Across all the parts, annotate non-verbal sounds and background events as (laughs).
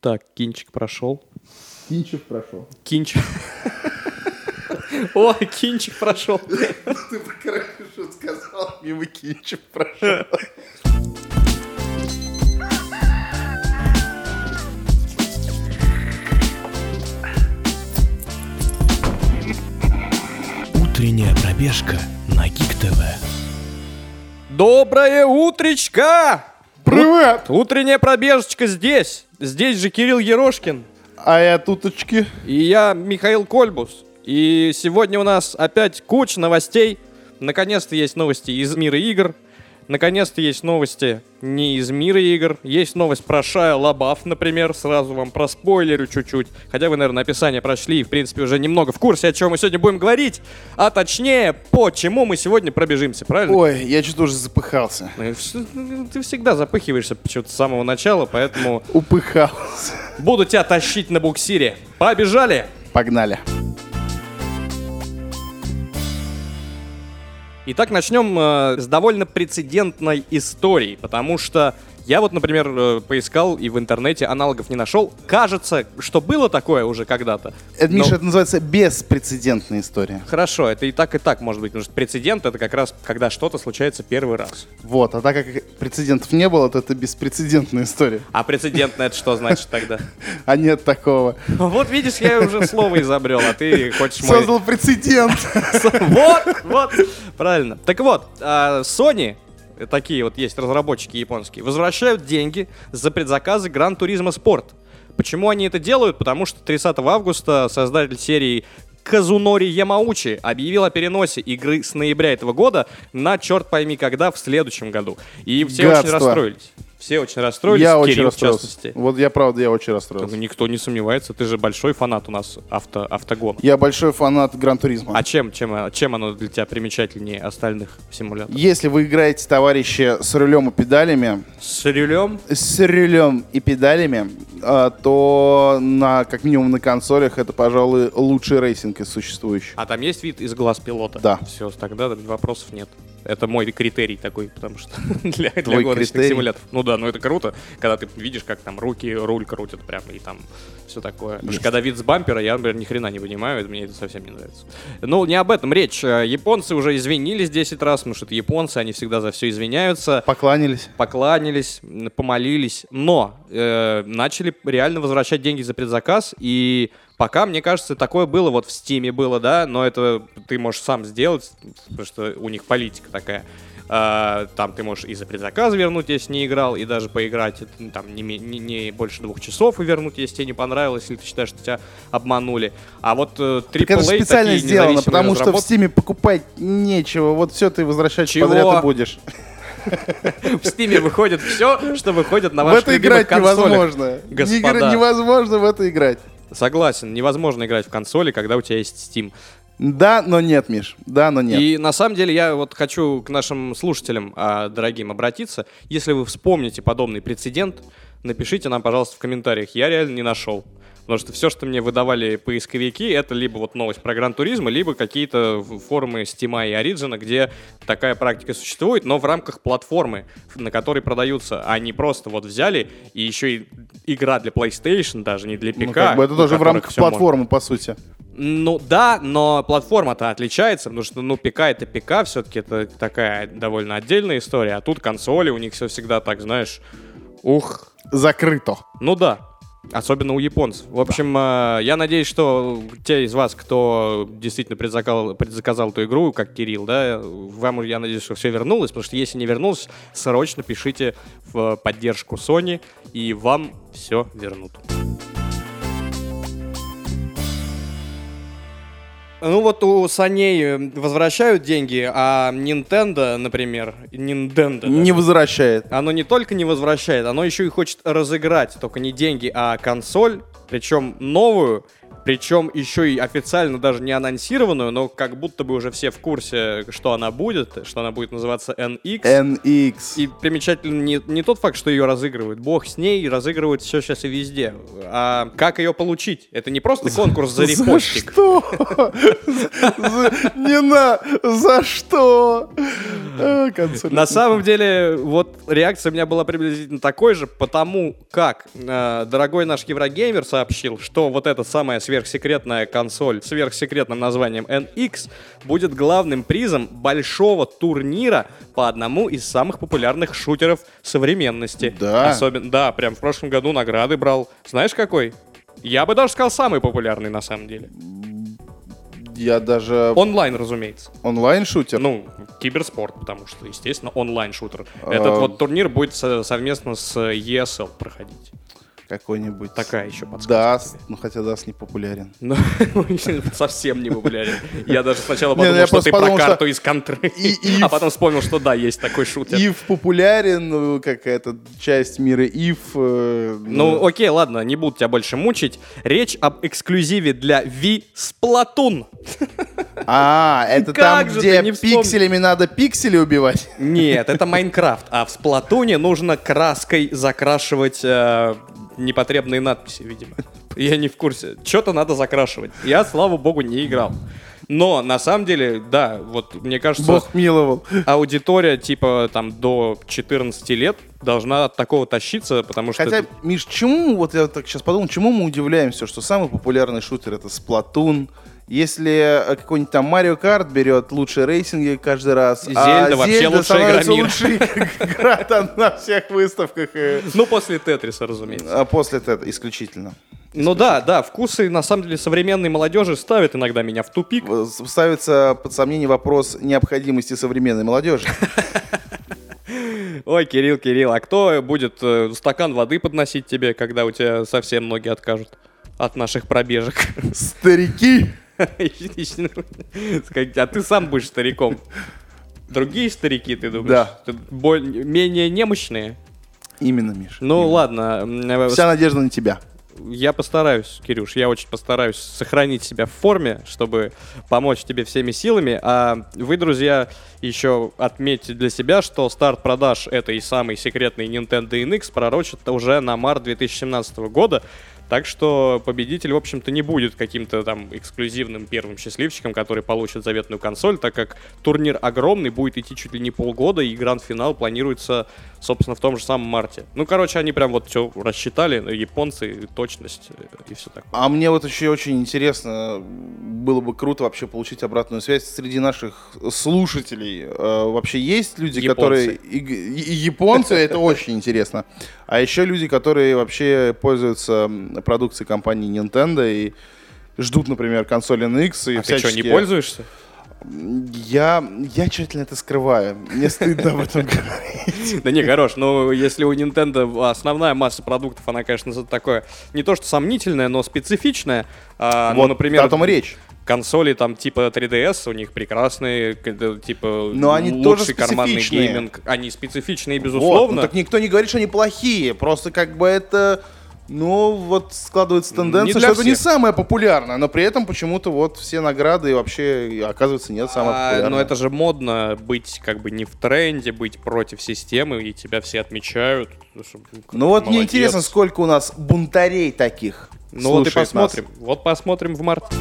Так, кинчик прошел. Кинчев прошел. Кинчик. О, кинчик прошел. Ты хорошо сказал, мимо Кинчев прошел. Утренняя пробежка на Гик ТВ. Доброе утречка! Привет! Утренняя пробежечка здесь. Здесь же Кирилл Ерошкин. А я туточки. И я Михаил Кольбус. И сегодня у нас опять куча новостей. Наконец-то есть новости из мира игр. Наконец-то есть новости не из мира игр. Есть новость про Шая Лабаф, например. Сразу вам проспойлерю чуть-чуть. Хотя вы, наверное, описание прошли и, в принципе, уже немного в курсе, о чем мы сегодня будем говорить. А точнее, по чему мы сегодня пробежимся, правильно? Ой, я что-то уже запыхался. Ну, Ты всегда запыхиваешься почему-то с самого начала, поэтому Упыхался. буду тебя тащить на буксире. Побежали! Погнали. Итак, начнем э, с довольно прецедентной истории, потому что я вот, например, э, поискал и в интернете аналогов не нашел. Кажется, что было такое уже когда-то. Это, Но- Миша, это называется беспрецедентная история. Хорошо, это и так, и так может быть, потому что прецедент это как раз когда что-то случается первый раз. Вот, а так как прецедентов не было, то это беспрецедентная история. А прецедентно это что значит тогда? (laughs) А нет такого. Вот видишь, я уже слово изобрел, а ты хочешь мой... Создал прецедент. (laughs) Вот, вот, правильно. Так вот, а, Sony, такие вот есть разработчики японские, возвращают деньги за предзаказы Gran Turismo Sport. Почему они это делают? Потому что 30 августа создатель серии Казунори Ямаучи объявил о переносе игры с ноября этого года на черт пойми когда в следующем году. И все очень Гадство. расстроились. Все очень расстроились, Я очень Кирилл в расстроился. частности. Вот я правда, я очень расстроился. Никто не сомневается, ты же большой фанат у нас авто, автогон. Я большой фанат Gran Turismo. А чем, чем, чем оно для тебя примечательнее остальных симуляторов? Если вы играете, товарищи, с рулем и педалями, С рулем? с рулем и педалями, а, то на, как минимум на консолях это, пожалуй, лучший racing из существующих. А там есть вид из глаз пилота? Да. Все, тогда вопросов нет. Это мой критерий такой, потому что (laughs) для, для гоночных критерий? симуляторов. Ну да, ну это круто, когда ты видишь, как там руки, руль крутят прямо и там все такое. Потому что когда вид с бампера, я, например, ни хрена не понимаю, это- мне это совсем не нравится. Ну, не об этом речь. Э, Японцы уже извинились 10 раз, потому что это японцы, они всегда за все извиняются. Покланялись. покланялись, помолились, но э, начали реально возвращать деньги за предзаказ, и пока, мне кажется, такое было, вот в Стиме было, да, но это ты можешь сам сделать, потому что у них политика такая. А, там ты можешь и за предзаказ вернуть, если не играл, и даже поиграть это, ну, там не, не- не больше двух часов и вернуть, если тебе не понравилось, или ты считаешь, что тебя обманули. А вот э, AAA Так это специально такие сделано, потому что в разработки- Стиме покупать нечего. Вот все ты возвращать Чего? подряд и будешь. в Стиме выходит все, что выходит на В ваших это любимых играть невозможно. господа. Невозможно в это играть. Согласен, невозможно играть в консоли, когда у тебя есть Steam. Да, но нет, Миш. Да, но нет. И на самом деле я вот хочу к нашим слушателям, а, дорогим, обратиться. Если вы вспомните подобный прецедент, напишите нам, пожалуйста, в комментариях. Я реально не нашел. Потому что все, что мне выдавали поисковики, это либо вот новость про Гран Туризма, либо какие-то форумы Steam и Origin, где такая практика существует, но в рамках платформы, на которой продаются, а не просто вот взяли и еще и игра для PlayStation, даже не для ПК. Ну, как бы это тоже в рамках всё можно. платформы, по сути. Ну да, но платформа-то отличается, потому что, ну, ПК это ПК, все-таки это такая довольно отдельная история, а тут консоли, у них все всегда так, знаешь, ух, Закрыто. ну да, особенно у японцев. В общем, э, я надеюсь, что те из вас, кто действительно предзаказал, предзаказал эту игру, как Кирилл, да, вам, я надеюсь, что все вернулось, потому что если не вернулось, срочно пишите в поддержку Sony, и вам все вернут. Ну вот у Саней э, возвращают деньги, а Nintendo, например, Nintendo, даже, Не возвращает. оно не только не возвращает, оно еще и хочет разыграть, только не деньги, а консоль, причем новую, Причем еще и официально даже не анонсированную, но как будто бы уже все в курсе, что она будет, что она будет называться NX. NX. И примечательно не, не тот факт, что ее разыгрывают. Бог с ней, разыгрывают все сейчас и везде. А как ее получить? Это не просто конкурс за репостик. что? За- Не на... За что? Консоль. На самом деле, вот реакция у меня была приблизительно такой же, потому как э, дорогой наш Еврогеймер сообщил, что вот эта самая сверхсекретная консоль с сверхсекретным названием NX будет главным призом большого турнира по одному из самых популярных шутеров современности. Да. Особенно, да, прям в прошлом году награды брал. Знаешь какой? Я бы даже сказал самый популярный на самом деле. Я даже... Онлайн, разумеется. Онлайн-шутер? Ну, киберспорт, потому что, естественно, онлайн-шутер. А. Этот вот турнир будет со- совместно с ESL проходить. Какой-нибудь... Такая еще подсказка. Dust. Ну, хотя Dust не популярен. (laughs) Ну, совсем не популярен. Я даже сначала ну подумал, что ты про карту из контры. (laughs) А потом вспомнил, что да, есть такой шутер. EVE популярен, ну, какая-то часть мира EVE. э, Ну, окей, ладно, не буду тебя больше мучить. Речь об эксклюзиве для Ви Splatoon. (laughs) А, это там, где пикселями надо пиксели убивать? Нет, это Майнкрафт. А в Сплатуне нужно краской закрашивать э, непотребные надписи, видимо. Я не в курсе. Что-то надо закрашивать. Я, слава богу, не играл. Но на самом деле, да, вот мне кажется, Бог миловал. аудитория типа там до 14 лет должна от такого тащиться, потому что... Хотя, это- Миш, чему, вот я так сейчас подумал, чему мы удивляемся, что самый популярный шутер это Splatoon, если э, какой-нибудь там Марио Карт берет лучшие рейсинги каждый раз, а Зельда вообще Зельда лучшая игра мира. лучшей (laughs) игра там на всех выставках. и- Ну, после Тетриса, разумеется. А после этого исключительно. Ну да, да, вкусы, на самом деле, современной молодежи ставят иногда меня в тупик. В- Ставится под сомнение вопрос необходимости современной молодежи. (laughs) Ой, Кирилл, Кирилл, а кто будет э, стакан воды подносить тебе, когда у тебя совсем ноги откажут от наших пробежек? Старики! А ты сам будешь стариком. Другие старики, ты думаешь? Да. Боль- менее немощные? Именно, Миш. Ну ладно, э, Вся надежда на тебя. я постараюсь, Кирюш, я очень постараюсь сохранить себя в форме, чтобы помочь тебе всеми силами. А вы, друзья, еще отметьте для себя, что старт продаж этой самой секретной Nintendo NX пророчит уже на март 2017 года. Так что победитель, в общем-то, не будет каким-то там эксклюзивным первым счастливчиком, который получит заветную консоль, так как турнир огромный, будет идти чуть ли не полгода, и гранд-финал планируется, собственно, в том же самом марте. Ну, короче, они прям вот все рассчитали, э, японцы, точность э, и все такое. А мне вот еще очень интересно, было бы круто вообще получить обратную связь среди наших слушателей. Э, вообще есть люди, Японцы. которые... И, и- и японцы, это очень интересно. А еще люди, которые вообще пользуются м, продукцией компании Nintendo и ждут, например, консоли NX и А ты что, всячески... не пользуешься? Я, я тщательно это скрываю. Мне стыдно об этом говорить. Да не, хорош, но если у Nintendo основная масса продуктов, она, конечно, такое, не то что сомнительная, но специфичная. А, ну, Вот например, о том и речь. консоли там типа 3DS, у них прекрасные, типа Но они тоже лучший карманный специфичные. гейминг. Они специфичные, Вот, безусловно. ну так никто не говорит, что они плохие. Просто как бы это... Ну, вот складывается тенденция, что это не всех. самое популярное, но при этом почему-то вот все награды и вообще, оказывается, нет самое А, популярное. но это же модно быть как бы не в тренде, быть против системы, и тебя все отмечают. Ну, Ну вот мне интересно, сколько у нас бунтарей таких Ну вот и слушает нас. посмотрим. Вот посмотрим в марте.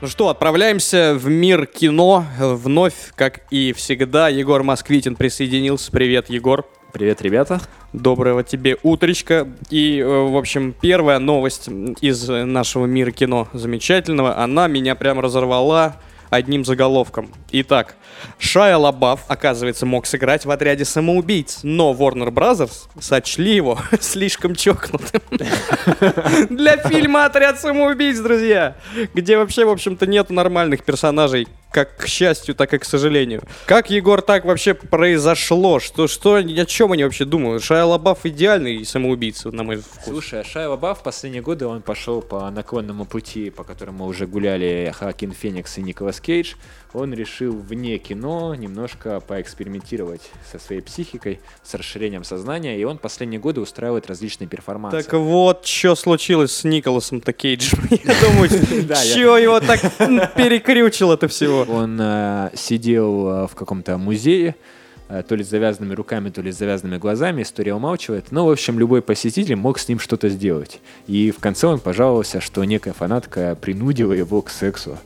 Ну что, отправляемся в мир кино. Вновь, как и всегда, Егор Москвитин присоединился. Привет, Егор. Привет, ребята. Доброго тебе утречка. И, э, в общем, первая новость из нашего мира кино замечательного, она меня прям разорвала одним заголовком. Итак, Шая Лабаф, оказывается, мог сыграть в отряде самоубийц, но Warner Brothers сочли его (laughs) слишком чокнутым. (laughs) Для фильма «Отряд самоубийц», друзья, где вообще, в общем-то, нету нормальных персонажей, как к счастью, так и к сожалению. Как, Егор, так вообще произошло? Что, что, о чем они вообще думают? Шая Лабаф идеальный самоубийца, на мой вкус. Слушай, а Шайа Лабаф в последние годы он пошел по наклонному пути, по которому уже гуляли Хакин Феникс и Николас Кейдж. Он решил вне кино немножко поэкспериментировать со своей психикой, с расширением сознания, и он последние годы устраивает различные перформансы. Так вот, что случилось с Николасом-то Кейджем. (laughs) Я думаю, что его так перекрючило это всего? Он э, сидел э, в каком-то музее, э, то ли с завязанными руками, то ли с завязанными глазами, история умалчивает. Но, в общем, любой посетитель мог с ним что-то сделать. И в конце он пожаловался, что некая фанатка принудила его к сексу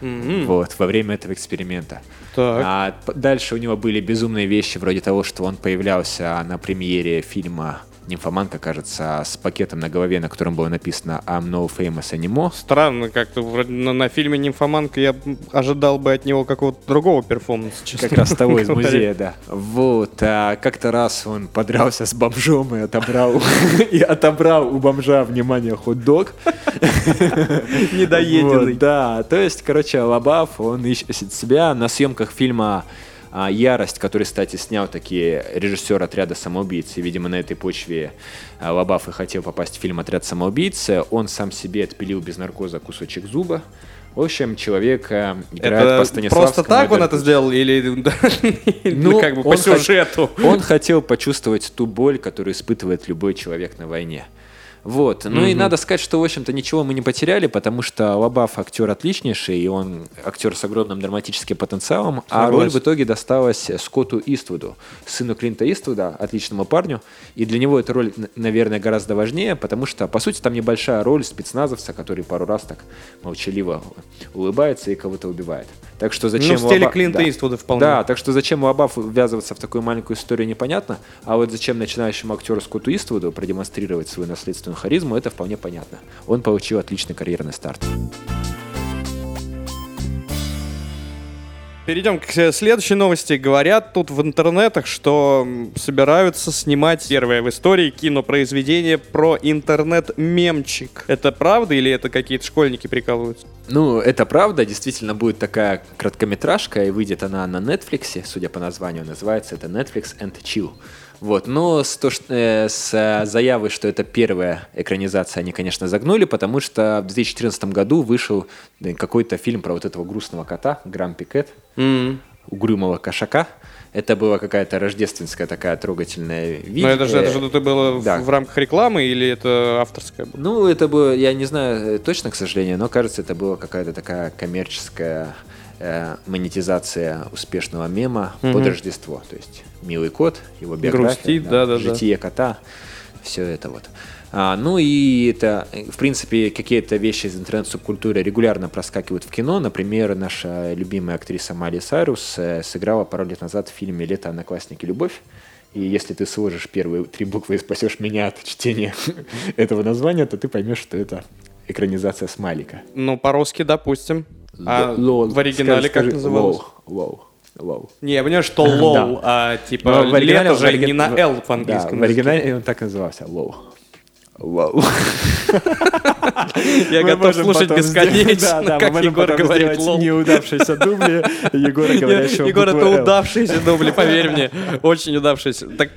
Мгм. вот, во время этого эксперимента. Так. А дальше у него были безумные вещи, вроде того, что он появлялся на премьере фильма «Нимфоманка», кажется, с пакетом на голове, на котором было написано «I'm no famous anymore». Странно, как-то вроде на, на фильме «Нимфоманка» я ожидал бы от него какого-то другого перформанса, честно Как раз того из музея, да. Вот. А как-то раз он подрался с бомжом и отобрал, (laughs) и отобрал у бомжа, внимание, хот-дог. (laughs) Недоеденный. Да, то есть, короче, Лабаф, он ищет себя на съемках фильма а, «Ярость», который, кстати, снял такие режиссер «Отряда самоубийц», и, видимо, на этой почве а, Лабаф и хотел попасть в фильм «Отряд самоубийц». Он сам себе отпилил без наркоза кусочек зуба. В общем, человек а, играет по Это Станиславскому. просто так он это сделал или (laughs) Ну, как бы по сюжету? Он хотел почувствовать ту боль, которую испытывает любой человек на войне. Вот. Ну и надо сказать, что, в общем-то, ничего мы не потеряли, потому что Лабаф актер отличнейший, и он актер с огромным драматическим потенциалом, а Согласен. роль в итоге досталась Скотту Иствуду, сыну Клинта Иствуда, отличному парню. И для него эта роль, наверное, гораздо важнее, потому что, по сути, там небольшая роль спецназовца, который пару раз так молчаливо улыбается и кого-то убивает. Так что зачем Ну, в стиле Лаба- Клинта да. Иствуда вполне. Да, так что зачем Лабафу ввязываться в такую маленькую историю, непонятно. А вот зачем начинающему актеру Скотту Иствуду продемонстрировать свою наследственную харизму, это вполне понятно. Он получил отличный карьерный старт. Перейдем к э, следующей новости. Говорят тут в интернетах, что собираются снимать первое в истории кинопроизведение про интернет-мемчик. Это правда или это какие-то школьники прикалываются? Ну, это правда, действительно будет такая короткометражка, и выйдет она на Netflix, судя по названию, называется это Netflix and Chill. Вот, но с, то, что- э, с э, заявой, что это первая экранизация, они, конечно, загнули, потому что в 2014 году вышел э, какой-то фильм про вот этого грустного кота, Грампи Кэт, угрюмого кошака. Это была какая-то рождественская такая трогательная видео. Но это же, это же это было в- Да. в, рамках рекламы или это авторское было? Ну, это было, я не знаю э, точно, к сожалению, но кажется, это была какая-то такая коммерческая э, монетизация успешного мема под Рождество. То есть милый кот, его биография, Грустит, да-да-да. житие кота, все это вот. А, ну и это, в принципе, какие-то вещи из интернет-субкультуры регулярно проскакивают в кино. Например, наша любимая актриса Майли Сайрус э, сыграла пару лет назад в фильме «Лето, одноклассники, любовь». И если ты сложишь первые три буквы и спасешь меня от чтения (laughs) этого названия, то ты поймешь, что это экранизация смайлика. Ну, по-русски, допустим. А LOL. в оригинале Скажи- как скажи называлось? Лол. Лол. Лол. Не, я понимаю, что (laughs) LOL, а типа Но в оригинале- лето в же не на L Да, английском в оригинале он так назывался. LOL. Лол. (laughs) Я готов слушать бесконечно, как Егор говорит лол. неудавшиеся дубли Егора, говорящего Егор, это удавшиеся дубли, поверь мне. Очень удавшиеся. Так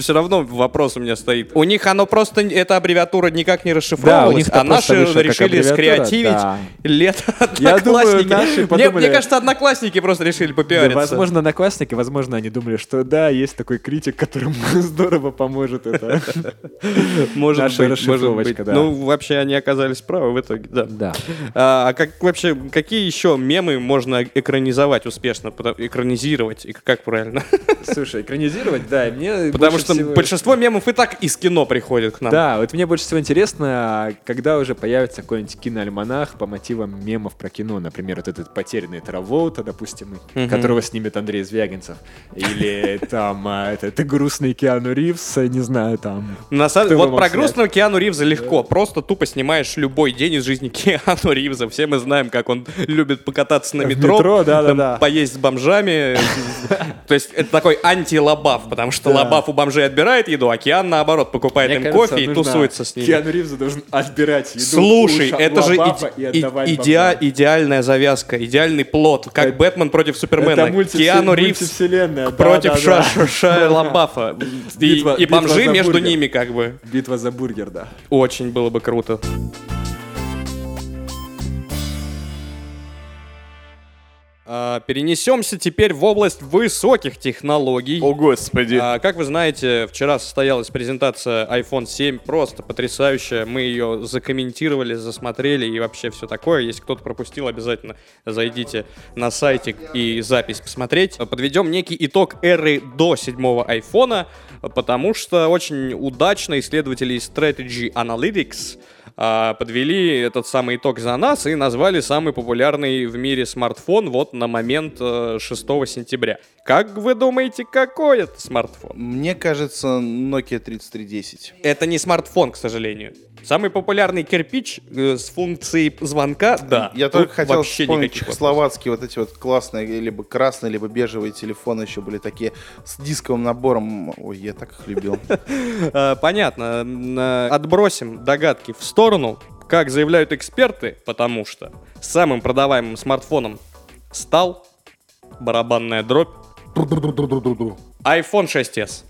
все равно вопрос у меня стоит. У них оно просто, эта аббревиатура никак не расшифровывалась, а наши решили скреативить лето думаю, одноклассники. Мне- кажется, одноклассники просто решили попиариться. возможно, одноклассники, возможно, они думали, что да, есть такой критик, которому (laughs) здорово поможет это. может наша быть, может быть. да. Ну, вообще, они оказались правы в итоге, да. Да. А, а как вообще, какие еще мемы можно экранизовать успешно, экранизировать, и как правильно? (laughs) Слушай, экранизировать, да, и мне Потому что всего- большинство мемов и так из кино приходит к нам. Да, вот мне больше всего интересно, когда уже появится какой-нибудь киноальманах по мотивам мемов про кино. Например, вот этот потерянный Траволта, допустим, которого снимет Андрей Звягинцев. Или (laughs) там а, это, ты грустный Киану Ривз, не знаю, там. На самом Кто вот про грустного Киану Ривза легко. Просто тупо снимаешь любой день из жизни (laughs) Киану Ривза. Все мы знаем, как он любит покататься на метро, метро, да-да-да. там поесть с бомжами. То есть это такой анти-лабаф, потому что Да. лабаф у бомжей отбирает еду, а Киан, наоборот, покупает им кофе и тусуется с ними. Киану Ривзу должен отбирать еду Слушай, это же идеальная завязка, идеальный плод, как Бэтмен против Супермена. Киану Ривз да, против да, да. Ша- Шая (laughs) Лабафа. И, бомжи между ними как бы. Битва за бургер, да. Очень было бы круто. Перенесемся теперь в область высоких технологий. О, господи. А, как вы знаете, вчера состоялась презентация iPhone 7, просто потрясающая. Мы ее закомментировали, засмотрели и вообще все такое. Если кто-то пропустил, обязательно зайдите на сайтик и запись посмотреть. Подведем некий итог эры до седьмого iPhone, потому что очень удачно исследователи из Strategy Analytics а, подвели этот самый итог за нас и назвали самый популярный в мире смартфон вот на момент э, 6 сентября. Как вы думаете, какой это смартфон? Мне кажется, Nokia 3310. Это не смартфон, к сожалению. Самый популярный кирпич э, с функцией звонка, да. Я только хотел вообще вспомнить чехословацкие вот эти вот классные, либо красные, либо бежевые телефоны еще были такие с дисковым набором. Ой, я так их любил. (laughs) Э, Понятно. Отбросим догадки в сторону. Как заявляют эксперты, потому что самым продаваемым смартфоном стал барабанная дробь iPhone 6s.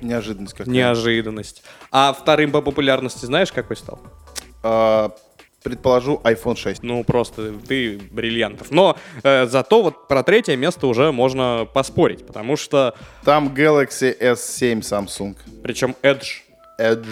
Неожиданность какая. Неожиданность. А вторым по популярности знаешь, какой стал? А, Предположу, iPhone 6. Ну, просто ты бриллиантов. Но э, зато вот про третье место уже можно поспорить, потому что, Там Galaxy S7 Samsung. причем Edge, Edge.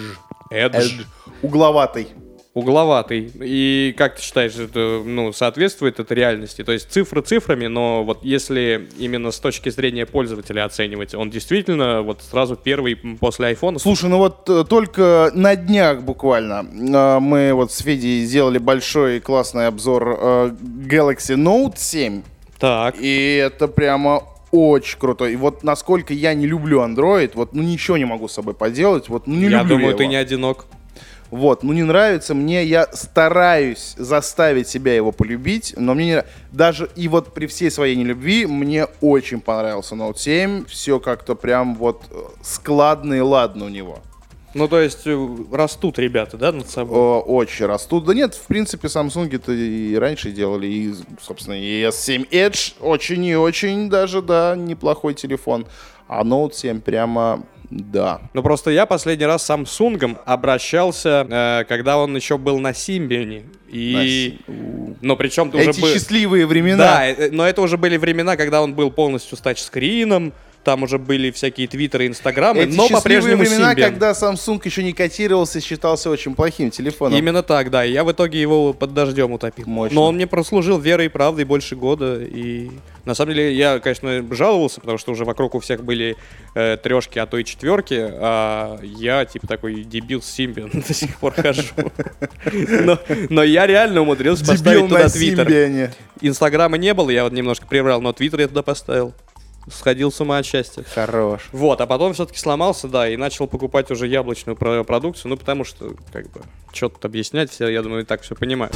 Edge, Угловатый. угловатый. И как ты считаешь, это, ну, соответствует это реальности? То есть цифры цифрами, но вот если именно с точки зрения пользователя оценивать, он действительно вот сразу первый после iPhone. Слушай, ну вот э, только на днях буквально э, мы вот с Федей сделали большой классный обзор э, Galaxy Note 7. Так. И это прямо очень круто. И вот насколько я не люблю Android, вот ну ничего не могу с собой поделать. Вот ну не Я люблю думаю, я ты его. не одинок. Вот, ну не нравится мне, я стараюсь заставить себя его полюбить, но мне не даже и вот при всей своей нелюбви мне очень понравился Note 7, все как-то прям вот э, складно и ладно у него. Ну, то есть э, растут ребята, да, над собой? О, очень растут. Да нет, в принципе, Samsung-то и раньше делали, и, собственно, и S7 Edge очень и очень даже, да, неплохой телефон. А Note 7 прямо, да. Ну просто я последний раз с Samsung обращался, э, когда он еще был на Симбионе. И... Но причем ты уже Эти был... счастливые времена. Да, э, но это уже были времена, когда он был полностью с тачскрином, там уже были всякие твиттеры, инстаграмы, Эти но по-прежнему времена, Symbian. когда Samsung еще не котировался, считался очень плохим телефоном. Именно так, да. И я в итоге его под дождем утопил. Мощно. Но он мне прослужил верой и правдой больше года. И на самом деле я, конечно, жаловался, потому что уже вокруг у всех были э, трешки, а то и четверки. А я, типа, такой дебил с Symbian (laughs) до сих пор хожу. Но- Но я реально умудрился поставить туда твиттер. Инстаграма не было, я вот немножко приврал, но твиттер я туда поставил. Сходил с ума от счастья. Хорош. Вот, а потом все-таки сломался, да, и начал покупать уже яблочную про- продукцию, ну, потому что, как бы, что тут объяснять, все, я думаю, и так все понимают.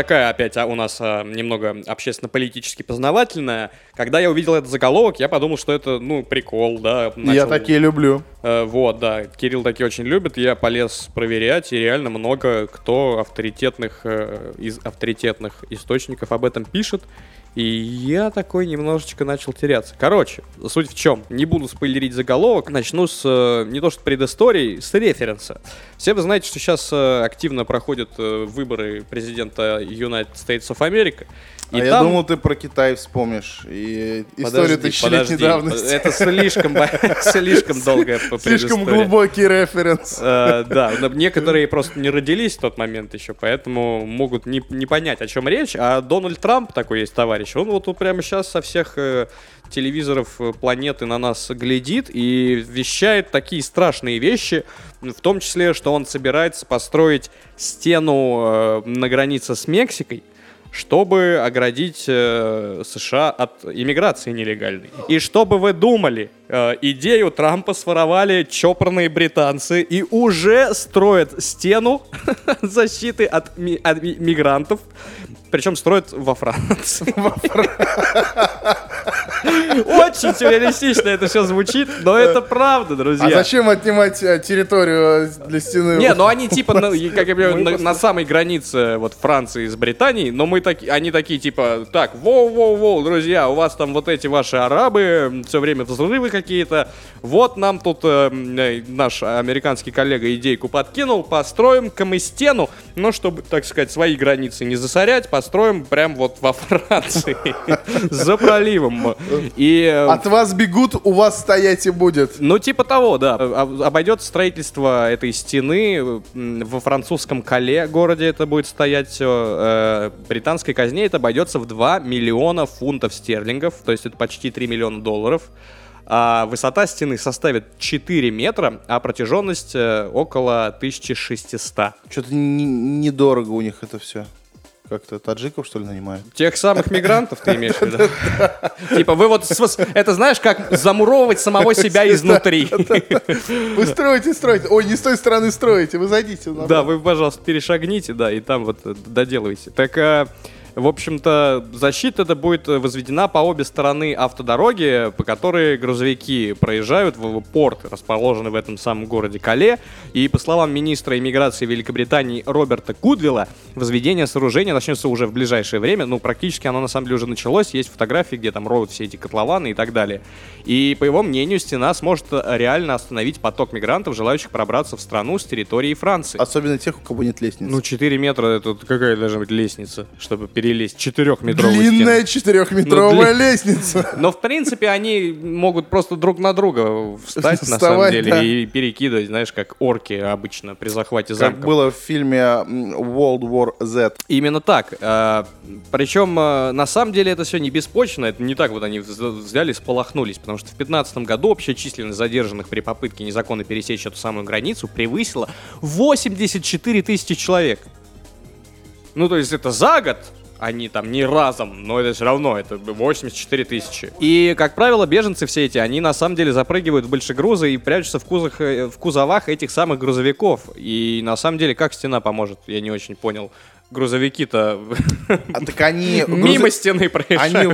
Такая опять а, у нас а, немного общественно-политически познавательная. Когда я увидел этот заголовок, я подумал, что это, ну, прикол, да. Я начал- такие люблю. Э, вот, да, Кирилл такие очень любит. Я полез проверять, и реально много кто авторитетных, э, из авторитетных источников об этом пишет. И я такой немножечко начал теряться. Короче, суть в чем? Не буду спойлерить заголовок, начну с э, не то что предыстории, с референса. Все вы знаете, что сейчас э, активно проходят э, выборы президента United States of America. А я там- думал, ты про Китай вспомнишь. И историю тысячелетней давности. Это слишком, (laughs) слишком долгая Слишком глубокий референс. Да, некоторые просто не родились в тот момент еще, поэтому могут не, не понять, о чем речь. А Дональд Трамп, такой есть товарищ, он вот прямо сейчас со всех э, телевизоров э, планеты на нас глядит и вещает такие страшные вещи, в том числе, что он собирается построить стену э, на границе с Мексикой, чтобы оградить э, США от иммиграции нелегальной. И что бы вы думали, э, идею Трампа своровали чопорные британцы и уже строят стену (laughs) защиты от, ми- от ми- мигрантов, причем строят во Франции. (laughs) Очень сюрреалистично это все звучит, но это правда, друзья. А зачем отнимать э, территорию э, для стены? Не, ну они типа, как я понимаю, на, самой границе вот Франции с Британией, но мы такие, они такие типа, так, воу-воу-воу, друзья, у вас там вот эти ваши арабы, все время взрывы какие-то, вот нам тут э, наш американский коллега идейку подкинул, построим-ка мы стену, но чтобы, так сказать, свои границы не засорять, построим прям вот во Франции, (laughs) за проливом. И э, От вас бегут, у вас стоять и будет. ну, типа того, да. Об- Обойдется строительство этой стены во французском Кале городе это будет стоять все. британской казне это обойдется в 2 миллиона фунтов стерлингов, то есть это почти 3 миллиона долларов. А высота стены составит 4 метра, а протяженность э, около 1600. Что-то недорого у них это все. Как-то таджиков, что ли, нанимают? Тех самых мигрантов ты имеешь в виду? Типа вы вот, это знаешь, как замуровывать самого себя изнутри. Вы строите, строите. Ой, не с той стороны строите, вы зайдите. Да, вы, пожалуйста, перешагните, да, и там вот доделывайте. Так, а, в общем-то, защита это будет э, возведена по обе стороны автодороги, по которой грузовики проезжают в порт, расположенный в этом самом городе Кале. И, по словам министра иммиграции Великобритании Роберта Кудвилла, возведение сооружения начнется уже в ближайшее время. Ну, практически оно на самом деле уже началось. Есть фотографии, где там роют все эти котлованы и так далее. И, по его мнению, стена сможет э, реально остановить поток мигрантов, желающих пробраться в страну с территории Франции. Особенно тех, у кого нет лестницы. Ну, 4 метра, это какая должна быть лестница, чтобы перелезть четырехметровую Длинная четырехметровая Ну, лестница. Но, в принципе, они могут просто друг на друга встать, на самом деле, да. и перекидывать, знаешь, как орки обычно при захвате Как замка. было в фильме World War Z. Именно так. А, Причем, а, на самом деле, это все не беспочвенно. Это не так вот они вз- взяли и сполохнулись. Потому что в 2015 году общая численность задержанных при попытке незаконно пересечь эту самую границу превысила 84 тысячи человек. Ну, то есть это за год, они там не разом, но это все равно, это 84 тысячи. И, как правило, беженцы все эти, они на самом деле запрыгивают в большегрузы и прячутся в, кузах, э, в кузовах этих самых грузовиков. И на самом деле, как стена поможет, я не очень понял. Грузовики-то А так они... (laughs) мимо грузо- стены Они проезжают.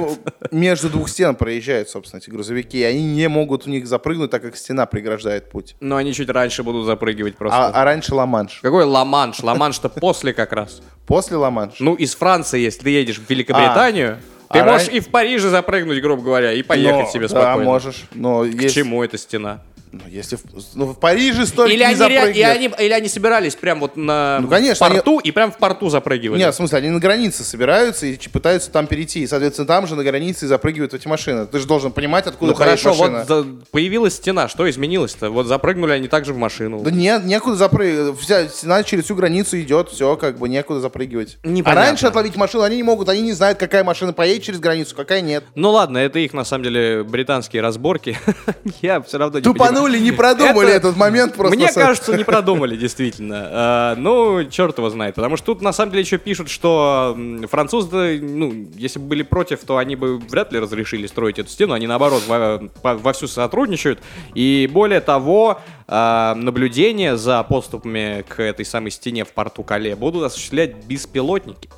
в- между двух стен проезжают, собственно, эти грузовики. И они не могут в них запрыгнуть, так как стена преграждает путь. Но они чуть раньше будут запрыгивать просто. А, а раньше Ла-Манш. Какой Ла-Манш? Ла-Манш-то после как раз. После Ла-Манш. Ну, из Франции, если ты едешь в Великобританию, А, ты а можешь ран- и в Париже запрыгнуть, грубо говоря, и поехать Но- себе Да, спокойно. можешь. Но К есть... чему эта стена? Ну, если в, ну, в Париже столько Или не они, ре- и они, или они собирались прям вот на Ну, конечно, порту и прям в порту запрыгивали. Нет, в смысле, они на границе собираются и ч- пытаются там перейти. И, соответственно, там же на границе и запрыгивают эти машины. Ты же должен понимать, откуда ну хорошо, машина. вот за- появилась стена, что изменилось-то? Вот запрыгнули они также в машину. Да нет, некуда запрыгивать. Вся стена через всю границу идет, все, как бы некуда запрыгивать. Непонятно. А раньше отловить машину они не могут, они не знают, какая машина поедет через границу, какая нет. Ну ладно, это их на самом деле британские разборки. (laughs) Я все равно не понимаю. Тупанули, не продумали Это- этот момент просто. Мне кажется, не продумали, действительно. А, ну, черт его знает. Потому что тут, на самом деле, еще пишут, что французы, ну, если бы были против, то они бы вряд ли разрешили строить эту стену. Они, наоборот, во- вовсю сотрудничают. И более того, а, наблюдение за поступами к этой самой стене в порту Кале будут осуществлять беспилотники.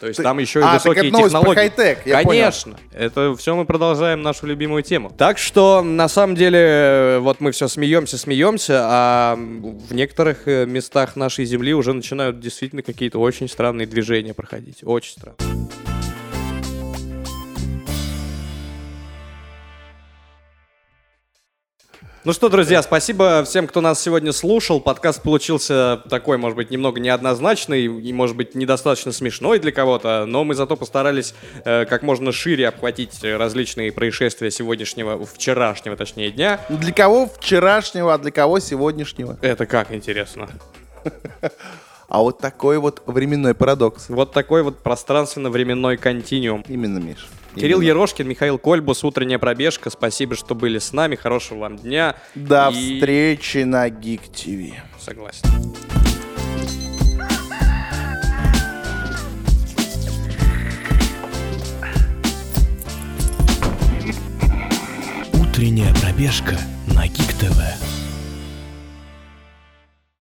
То есть Ты- там еще и А, так высокие это новость про технологии. хай-тек, я понял. Конечно. Это все мы продолжаем нашу любимую тему. Так что, на самом деле, вот мы все смеемся, смеемся, а в некоторых э, местах нашей Земли уже начинают действительно какие-то очень странные движения проходить. Очень странные. Ну что, друзья, спасибо всем, кто нас сегодня слушал. Подкаст получился такой, может быть, немного неоднозначный и, может быть, недостаточно смешной для кого-то, но мы зато постарались э, как можно шире обхватить различные происшествия сегодняшнего, вчерашнего, точнее, дня. Для кого вчерашнего, а для кого сегодняшнего? Это как интересно. (laughs) А вот такой вот временной парадокс. Вот такой вот пространственно-временной континуум. Именно, Миш. Кирилл Именно. Ерошкин, Михаил Кольбус, утренняя пробежка. Спасибо, что были с нами. Хорошего вам дня. До И- встречи на Geek TV. Согласен. Утренняя пробежка на Гик ТВ.